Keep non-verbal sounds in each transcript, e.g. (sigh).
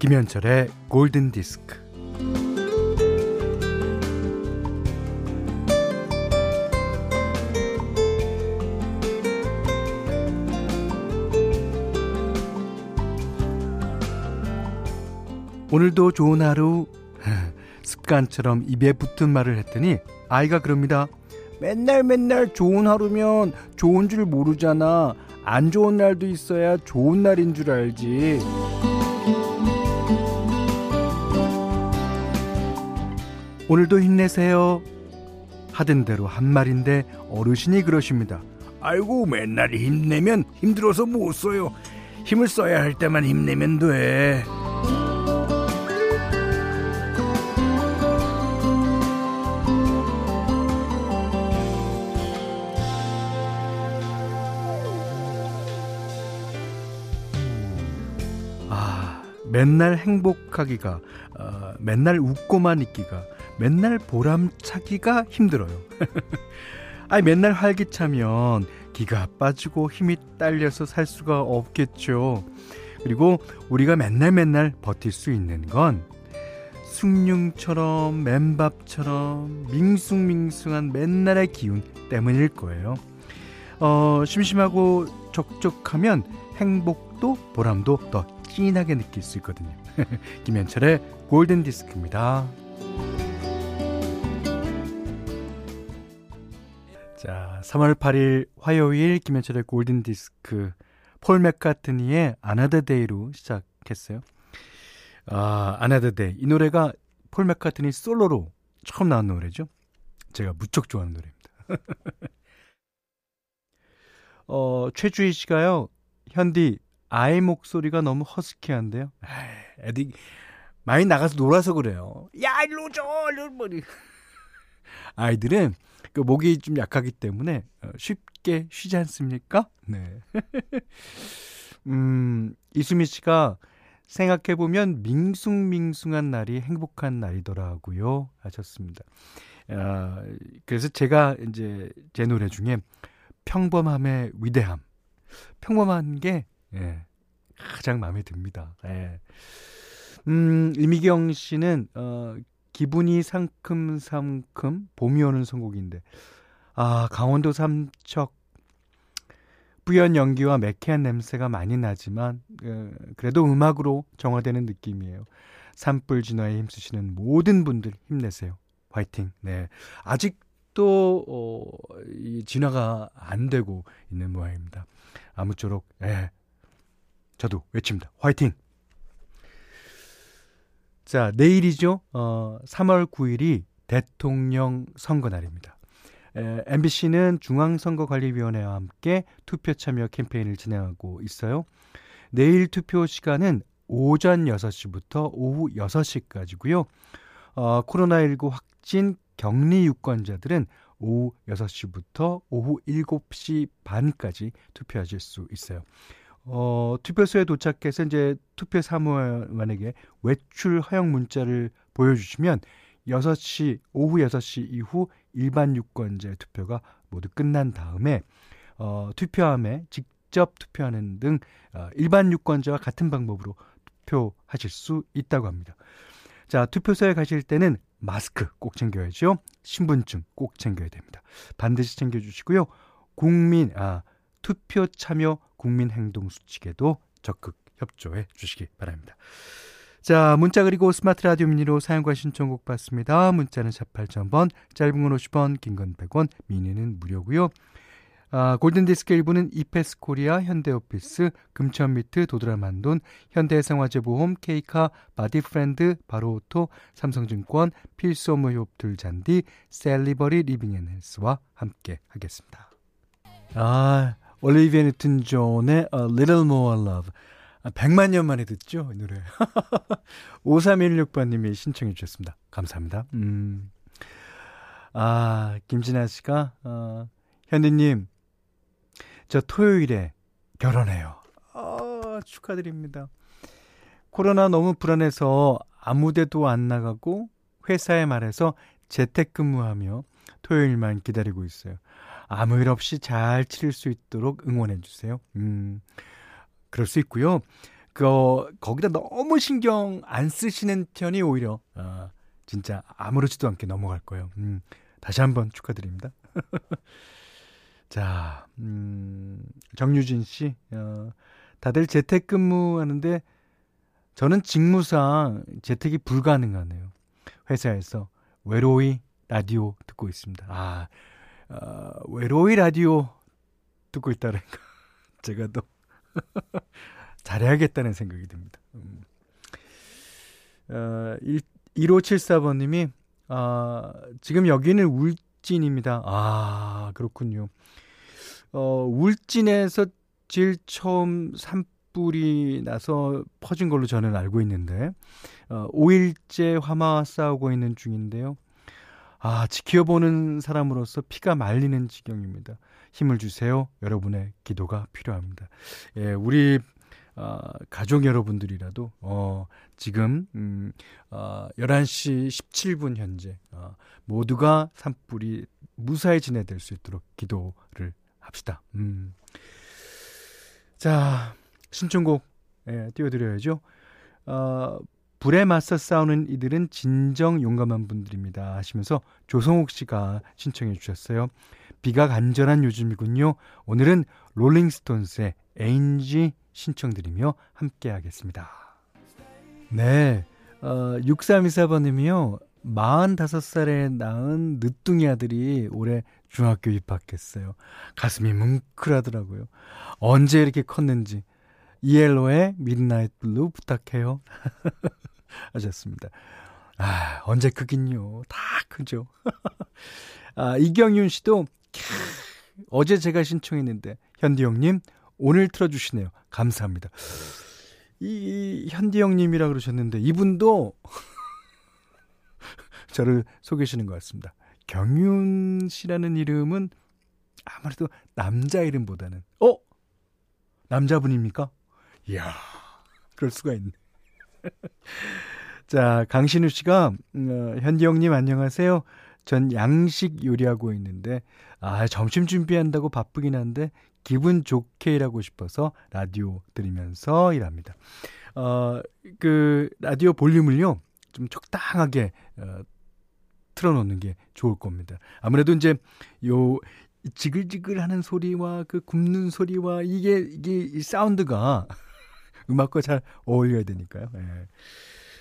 김현철의 골든 디스크. 오늘도 좋은 하루 (laughs) 습관처럼 입에 붙은 말을 했더니 아이가 그럽니다. 맨날 맨날 좋은 하루면 좋은 줄 모르잖아. 안 좋은 날도 있어야 좋은 날인 줄 알지. 오늘도 힘내세요. 하던 대로 한 말인데 어르신이 그러십니다. 아이고 맨날 힘내면 힘들어서 못 써요. 힘을 써야 할 때만 힘내면 돼. 맨날 행복하기가, 어, 맨날 웃고만 있기가, 맨날 보람차기가 힘들어요. (laughs) 아니, 맨날 활기차면 기가 빠지고 힘이 딸려서 살 수가 없겠죠. 그리고 우리가 맨날 맨날 버틸 수 있는 건 숭늉처럼 맨밥처럼 밍숭밍숭한 맨날의 기운 때문일 거예요. 어, 심심하고 적적하면 행복도 보람도 더 진하게 느낄 수 있거든요. (laughs) 김현철의 골든 디스크입니다. 자, 3월 8일 화요일 김현철의 골든 디스크 폴 맥카트니의 Another Day로 시작했어요. 아, Another Day. 이 노래가 폴 맥카트니 솔로로 처음 나온 노래죠. 제가 무척 좋아하는 노래입니다. (laughs) 어, 최주희 씨가요. 현디 아이 목소리가 너무 허스키한데요. 애들 많이 나가서 놀아서 그래요. 야, 일로 줘, 일로 머리. 아이들은 그 목이 좀 약하기 때문에 어, 쉽게 쉬지 않습니까? 네. (laughs) 음, 이수미 씨가 생각해보면 밍숭밍숭한 날이 행복한 날이더라고요. 하셨습니다. 아, 그래서 제가 이제 제 노래 중에 평범함의 위대함. 평범한 게 예. 가장 마음에 듭니다. 예. 음, 이미경 씨는 어, 기분이 상큼상큼 봄이 오는 선곡인데 아, 강원도 삼척 뿌연 연기와 매캐한 냄새가 많이 나지만 어, 그래도 음악으로 정화되는 느낌이에요. 산불 진화에 힘쓰시는 모든 분들 힘내세요. 화이팅. 네. 아직도 어, 이 진화가 안 되고 있는 모양입니다. 아무쪼록 예. 저도 외칩니다. 화이팅! 자, 내일이죠. 어, 3월 9일이 대통령 선거 날입니다. 에, MBC는 중앙선거관리위원회와 함께 투표 참여 캠페인을 진행하고 있어요. 내일 투표 시간은 오전 6시부터 오후 6시까지고요. 어, 코로나19 확진 격리 유권자들은 오후 6시부터 오후 7시 반까지 투표하실 수 있어요. 어, 투표소에 도착해서 이제 투표 사무관에게 외출 허용 문자를 보여주시면 6시, 오후 6시 이후 일반 유권자의 투표가 모두 끝난 다음에 어, 투표함에 직접 투표하는 등 어, 일반 유권자와 같은 방법으로 투표하실 수 있다고 합니다. 자, 투표소에 가실 때는 마스크 꼭 챙겨야죠. 신분증 꼭 챙겨야 됩니다. 반드시 챙겨주시고요. 국민, 아, 투표 참여 국민행동수칙에도 적극 협조해 주시기 바랍니다. 자, 문자 그리고 스마트 라디오 미니로 사용과 신청곡 받습니다. 문자는 48,000번, 짧은 건 50원, 긴 건 100원, 미니는 무료고요. 아, 골든디스크 일부는 이페스 코리아, 현대오피스, 금천미트, 도드라만돈, 현대해상화재보험, 케이카, 바디프렌드, 바로오토, 삼성증권, 필수 업무 협업툴 잔디, 셀리버리 리빙앤헬스와 함께 하겠습니다. 아, 올리비아 뉴튼 존의 A Little More Love. 100만 아, 년 만에 듣죠? 이 노래. (laughs) 5316번님이 신청해 주셨습니다. 감사합니다. 음. 아, 김진아 씨가, 어, 현디님, 저 토요일에 결혼해요. 아, 축하드립니다. 코로나 너무 불안해서 아무 데도 안 나가고 회사에 말해서 재택근무하며 토요일만 기다리고 있어요. 아무 일 없이 잘 치를 수 있도록 응원해 주세요. 음, 그럴 수 있고요. 그 거기다 너무 신경 안 쓰시는 편이 오히려 어, 진짜 아무렇지도 않게 넘어갈 거예요. 음, 다시 한번 축하드립니다. (laughs) 자, 음, 정유진 씨, 어, 다들 재택근무 하는데 저는 직무상 재택이 불가능하네요. 회사에서 외로이 라디오 듣고 있습니다. 아, 어, 외로이 라디오 듣고 있다는 거. (laughs) 제가 또 (laughs) 잘해야겠다는 생각이 듭니다. 음. 어, 1574번님이, 아, 지금 여기는 울진입니다. 아, 그렇군요. 어, 울진에서 제일 처음 산불이 나서 퍼진 걸로 저는 알고 있는데, 어, 5일째 화마와 싸우고 있는 중인데요. 아, 지켜보는 사람으로서 피가 말리는 지경입니다. 힘을 주세요. 여러분의 기도가 필요합니다. 예, 우리 어, 가족 여러분들이라도 어, 지금 음, 어, 11시 17분 현재 어, 모두가 산불이 무사히 진행될 수 있도록 기도를 합시다. 음. 자, 신청곡 예, 띄워드려야죠. 어, 불에 맞서 싸우는 이들은 진정 용감한 분들입니다. 하시면서 조성욱 씨가 신청해 주셨어요. 비가 간절한 요즘이군요. 오늘은 롤링스톤스의 Angie 신청드리며 함께 하겠습니다. 네. 어, 6324번님이요. 45살에 낳은 늦둥이 아들이 올해 중학교 입학했어요. 가슴이 뭉클하더라고요. 언제 이렇게 컸는지. ELO의 Midnight Blue 부탁해요. (laughs) (laughs) 하셨습니다. 아, 언제 크긴요. 다 크죠. (laughs) 아, 이경윤 씨도 캬, 어제 제가 신청했는데 현디 형님 오늘 틀어주시네요. 감사합니다. 이, 이 현디 형님이라 그러셨는데 이분도 (laughs) 저를 속이시는 것 같습니다. 경윤 씨라는 이름은 아무래도 남자 이름보다는 어 남자분입니까? 이야 그럴 수가 있네. (laughs) 자, 강신우 씨가, 음, 어, 현디 형님 안녕하세요. 전 양식 요리하고 있는데, 아, 점심 준비한다고 바쁘긴 한데, 기분 좋게 일하고 싶어서 라디오 들으면서 일합니다. 어, 그, 라디오 볼륨을요, 좀 적당하게, 어, 틀어 놓는 게 좋을 겁니다. 아무래도 이제, 요, 지글지글 하는 소리와 그 굽는 소리와 이게, 이게, 이 사운드가 음악과 잘 어울려야 되니까요. 예.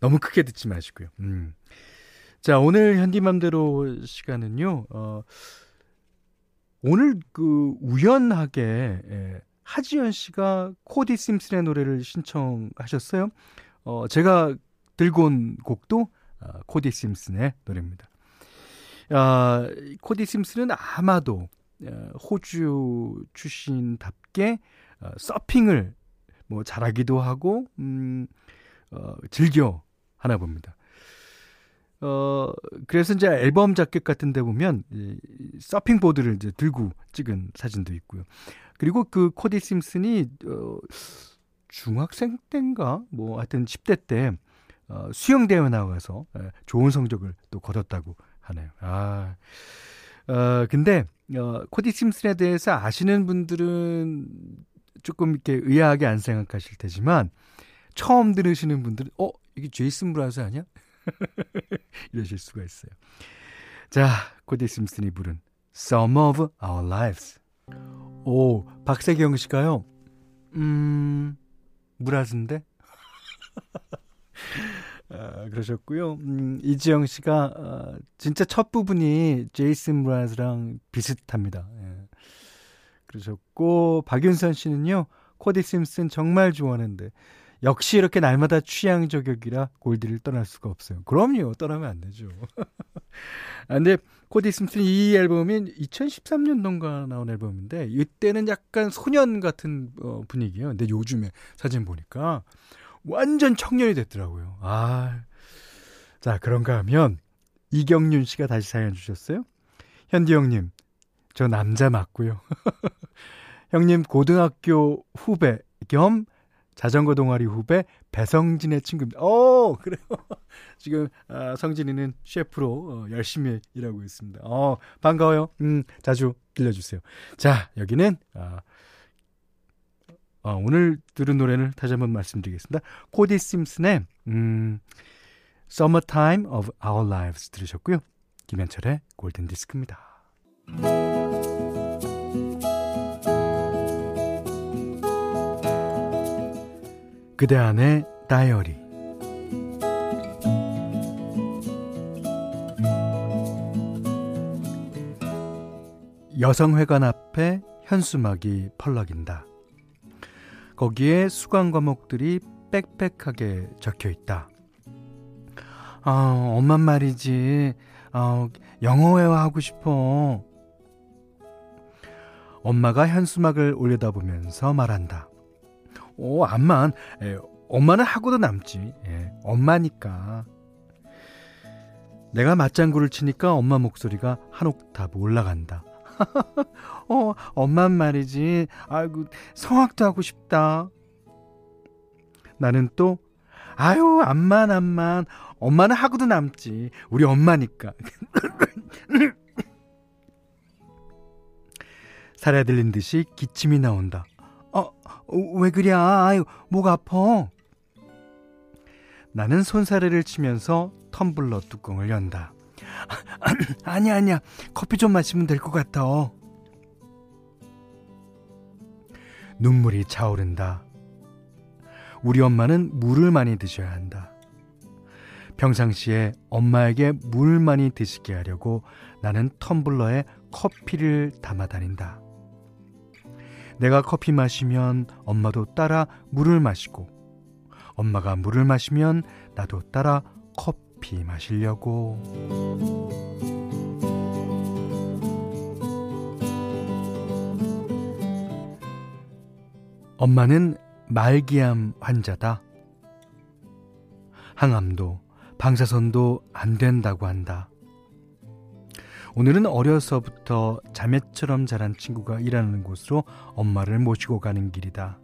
너무 크게 듣지 마시고요. 음. 자, 오늘 현디맘대로 시간은요, 어, 오늘 그 우연하게, 예, 하지연 씨가 코디 심슨의 노래를 신청하셨어요. 어, 제가 들고 온 곡도 어, 코디 심슨의 노래입니다. 아, 코디 심슨은 아마도 어, 호주 출신답게 어, 서핑을 뭐 잘하기도 하고 음, 어, 즐겨 하나 봅니다. 어, 그래서 이제 앨범 자켓 같은 데 보면 이, 서핑 보드를 이제 들고 찍은 사진도 있고요. 그리고 그 코디 심슨이 어, 중학생 때인가 뭐 하여튼 10대 때 어, 수영 대회 나가서 예, 좋은 성적을 또 거뒀다고 하네요. 아. 어, 근데 어, 코디 심슨에 대해서 아시는 분들은 조금 이렇게 의아하게 안 생각하실 테지만 처음 들으시는 분들은 어 이게 제이슨 브라즈 아니야? (laughs) 이러실 수가 있어요. 자, 코디 심슨이 부른 Some of Our Lives. 오, 박세경 씨가요. 음, 브라즈인데? (laughs) 아, 그러셨고요. 음, 이지영 씨가 아, 진짜 첫 부분이 제이슨 브라즈랑 비슷합니다. 예. 그러셨고 박윤선 씨는요. 코디 심슨 정말 좋아하는데 역시 이렇게 날마다 취향 저격이라 골디를 떠날 수가 없어요. 그럼요. 떠나면 안 되죠. (laughs) 아, 근데 코디 심슨 이 앨범이 2013년도인가 나온 앨범인데 이때는 약간 소년 같은 어, 분위기예요. 근데 요즘에 사진 보니까 완전 청년이 됐더라고요. 아. 자, 그런가 하면 이경윤 씨가 다시 사연 주셨어요. 현디 형님, 저 남자 맞고요. (laughs) 형님 고등학교 후배 겸 자전거 동아리 후배 배성진의 친구입니다. 어, 그래요. (laughs) 지금 아, 성진이는 셰프로 어, 열심히 일하고 있습니다. 어, 반가워요. 음, 자주 들려주세요. 자, 여기는 아, 어, 오늘 들은 노래는 다시 한번 말씀드리겠습니다. 코디 심슨의 음, Summertime of Our Lives 들으셨고요. 김현철의 골든 디스크입니다. 그대 안의 다이어리 여성회관 앞에 현수막이 펄럭인다. 거기에 수강 과목들이 빽빽하게 적혀 있다. 아, 엄마 말이지. 아, 영어 회화하고 싶어. 엄마가 현수막을 올려다보면서 말한다. 오, 암만. 에, 엄마는 하고도 남지. 예, 엄마니까. 내가 맞장구를 치니까 엄마 목소리가 한 옥타브 올라간다. (laughs) 어, 엄마 말이지. 아이고, 성악도 하고 싶다. 나는 또, 아유, 암만, 암만. 엄마는 하고도 남지. 우리 엄마니까. (laughs) 살에 들린 듯이 기침이 나온다. 어, 왜 그래? 아유, 목 아파. 나는 손사래를 치면서 텀블러 뚜껑을 연다. (clears throat) 아니 아니야. 커피 좀 마시면 될 것 같아. 눈물이 차오른다. 우리 엄마는 물을 많이 드셔야 한다. 평상시에 엄마에게 물 많이 드시게 하려고 나는 텀블러에 커피를 담아 다닌다. 내가 커피 마시면 엄마도 따라 물을 마시고 엄마가 물을 마시면 나도 따라 커피 마시려고. 엄마는 말기암 환자다. 항암도 방사선도 안 된다고 한다. 오늘은 어려서부터 자매처럼 자란 친구가 일하는 곳으로 엄마를 모시고 가는 길이다.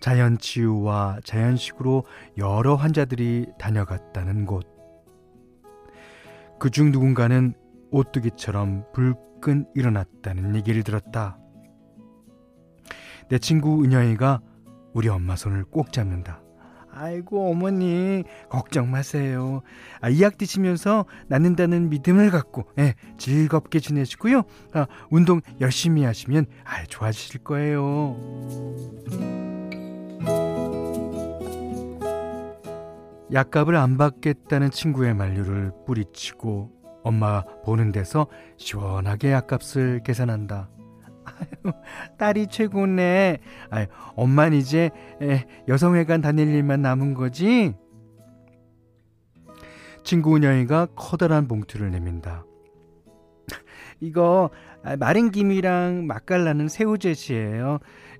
자연 치유와 자연식으로 여러 환자들이 다녀갔다는 곳. 그중 누군가는 오뚜기처럼 불끈 일어났다는 얘기를 들었다. 내 친구 은영이가 우리 엄마 손을 꼭 잡는다. 아이고 어머니 걱정 마세요. 아, 이약 드시면서 낫는다는 믿음을 갖고 예, 즐겁게 지내시고요. 아, 운동 열심히 하시면 아, 좋아지실 거예요. 약값을 안 받겠다는 친구의 만류를 뿌리치고 엄마 보는 데서 시원하게 약값을 계산한다. 딸이 최고네. 아유, 엄마는 이제 에, 여성회관 다닐 일만 남은 거지? 친구 은영이가 커다란 봉투를 내민다. 이거 아, 마른 김이랑 맛깔나는 새우젓이에요.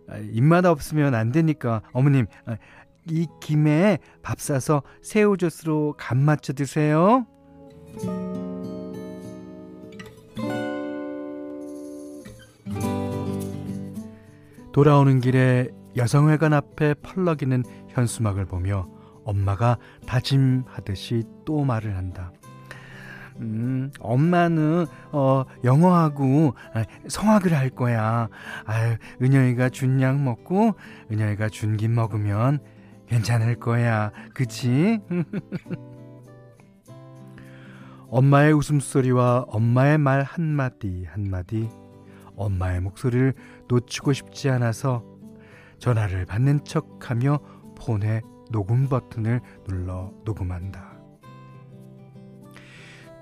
아, 입맛 없으면 안 되니까 어머님 아, 이 김에 밥 싸서 새우젓으로 간 맞춰 드세요. 돌아오는 길에 여성회관 앞에 펄럭이는 현수막을 보며 엄마가 다짐하듯이 또 말을 한다. 음, 엄마는 어 영어하고 아, 성악을 할 거야. 아유, 은영이가 준 약 먹고 은영이가 준 김 먹으면 괜찮을 거야. 그치? (laughs) 엄마의 웃음소리와 엄마의 말 한마디 한마디 엄마의 목소리를 놓치고 싶지 않아서 전화를 받는 척 하며 폰에 녹음 버튼을 눌러 녹음한다.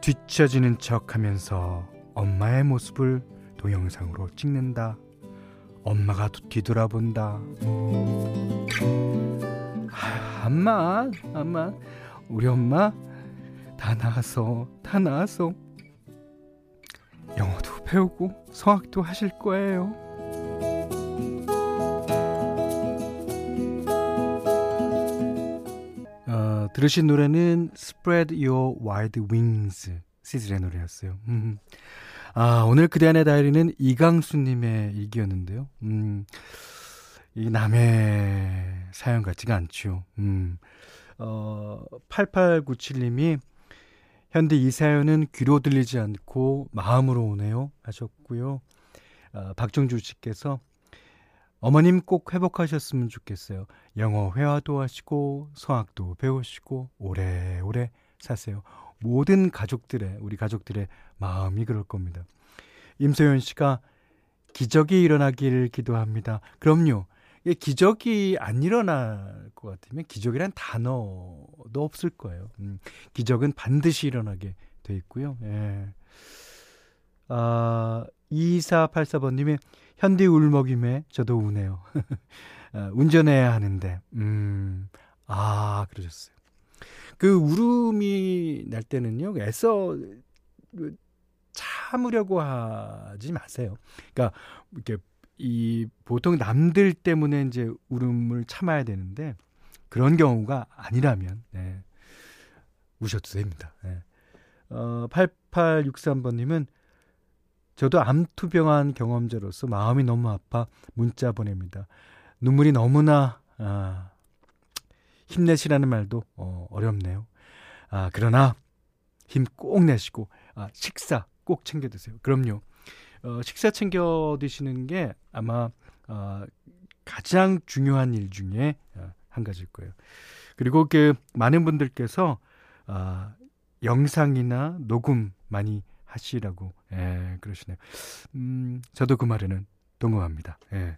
뒤처지는 척 하면서 엄마의 모습을 동영상으로 찍는다. 엄마가 뒤돌아본다. 아, 엄마, 엄마, 우리 엄마 다 나았어, 다 나았어. 영어도 배우고 성악도 하실 거예요. 들으신 노래는 Spread Your Wide Wings 시즐의 노래였어요. 음. 아, 오늘 그대 안의 다이리는 이강수님의 일기였는데요. 음, 이 남의 사연 같지가 않죠. 음, 어, 8897님이 현대 이 사연은 귀로 들리지 않고 마음으로 오네요 하셨고요. 어, 박정주 씨께서 어머님 꼭 회복하셨으면 좋겠어요. 영어 회화도 하시고 성악도 배우시고 오래오래 사세요. 모든 가족들의 우리 가족들의 마음이 그럴 겁니다. 임소연 씨가 기적이 일어나기를 기도합니다. 그럼요. 기적이 안 일어날 것 같으면 기적이란 단어도 없을 거예요. 음, 기적은 반드시 일어나게 돼 있고요. 예. 아, 2484번님이 현디 울먹임에 저도 우네요. (laughs) 아, 운전해야 하는데, 음, 아, 그러셨어요. 그 울음이 날 때는요, 애써 그 참으려고 하지 마세요. 그러니까, 이렇게, 이, 보통 남들 때문에 이제 울음을 참아야 되는데, 그런 경우가 아니라면, 네, 우셔도 됩니다. 네. 어, 8863번님은 저도 암투병한 경험자로서 마음이 너무 아파 문자 보냅니다. 눈물이 너무나 아, 힘내시라는 말도 어, 어렵네요. 아, 그러나 힘 꼭 내시고 아, 식사 꼭 챙겨 드세요. 그럼요. 어, 식사 챙겨 드시는 게 아마 어, 가장 중요한 일 중에 어, 한 가지일 거예요. 그리고 그 많은 분들께서 아, 영상이나 녹음 많이 하시라고 예, 그러시네요. 음, 저도 그 말에는 동감합니다. 예.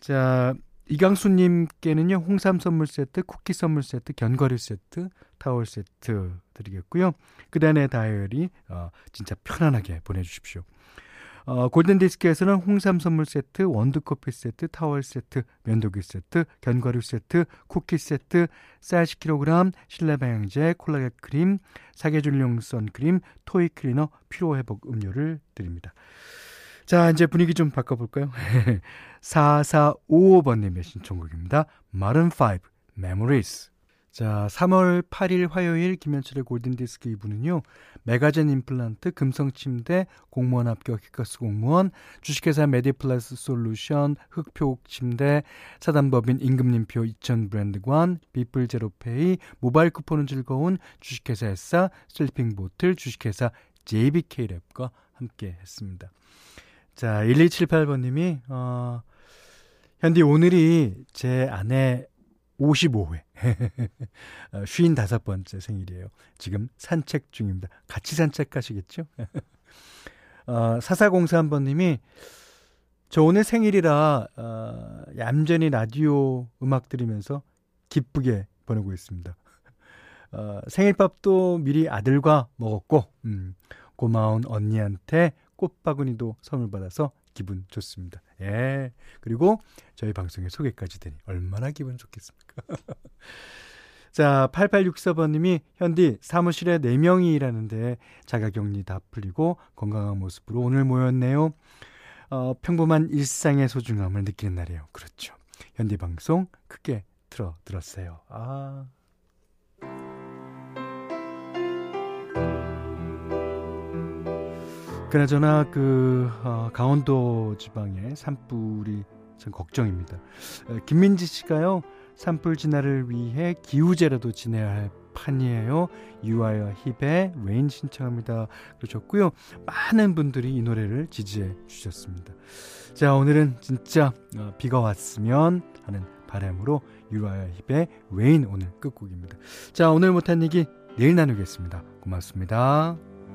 자, 이강수님께는요, 홍삼 선물 세트, 쿠키 선물 세트, 견과류 세트, 타월 세트 드리겠고요. 그 다음에 다이어리, 어, 진짜 편안하게 보내주십시오. 어, 골든디스크에서는 홍삼 선물 세트, 원두커피 세트, 타월 세트, 면도기 세트, 견과류 세트, 쿠키 세트, 쌀 10kg, 실내 방향제, 콜라겐 크림, 사계절용 선크림, 토이 클리너, 피로회복 음료를 드립니다. 자, 이제 분위기 좀 바꿔볼까요? (laughs) 4455번님의 신청곡입니다. Maroon 5, Memories. 자, 3월 8일 화요일 김현철의 골든디스크 2부는요. 메가젠 임플란트, 금성침대, 공무원 합격 해커스 공무원, 주식회사 메디플러스 솔루션, 흙표 침대, 사단법인 임금님표 2000 브랜드관, 비플 제로페이, 모바일 쿠폰은 즐거운 주식회사 에싸, 슬핑 보틀, 주식회사 JBK랩과 함께 했습니다. 자, 1278번님이, 어, 현디 오늘이 제 아내 55회. 55번째 (laughs) 생일이에요. 지금 산책 중입니다. 같이 산책하시겠죠? (laughs) 어, 4403번님이 저 오늘 생일이라 어, 얌전히 라디오 음악 들으면서 기쁘게 보내고 있습니다. (laughs) 어, 생일밥도 미리 아들과 먹었고 음, 고마운 언니한테 꽃바구니도 선물 받아서 기분 좋습니다. 예. 그리고 저희 방송에 소개까지 되니 얼마나 기분 좋겠습니까? (laughs) 자, 8864번님이 현디 사무실에 4명이 일하는데 자가격리 다 풀리고 건강한 모습으로 오늘 모였네요. 어, 평범한 일상의 소중함을 느끼는 날이에요. 그렇죠. 현디 방송 크게 틀어 들었어요. 아. 그나저나 그 어, 강원도 지방의 산불이 참 걱정입니다. 어, 김민지 씨가요 산불 진화를 위해 기우제라도 지내야 할 판이에요. 유아여 힙의 웨인 신청합니다. 그러셨고요. 많은 분들이 이 노래를 지지해 주셨습니다. 자 오늘은 진짜 어, 비가 왔으면 하는 바람으로 유아여 힙의 웨인 오늘 끝곡입니다. 자 오늘 못한 얘기 내일 나누겠습니다. 고맙습니다.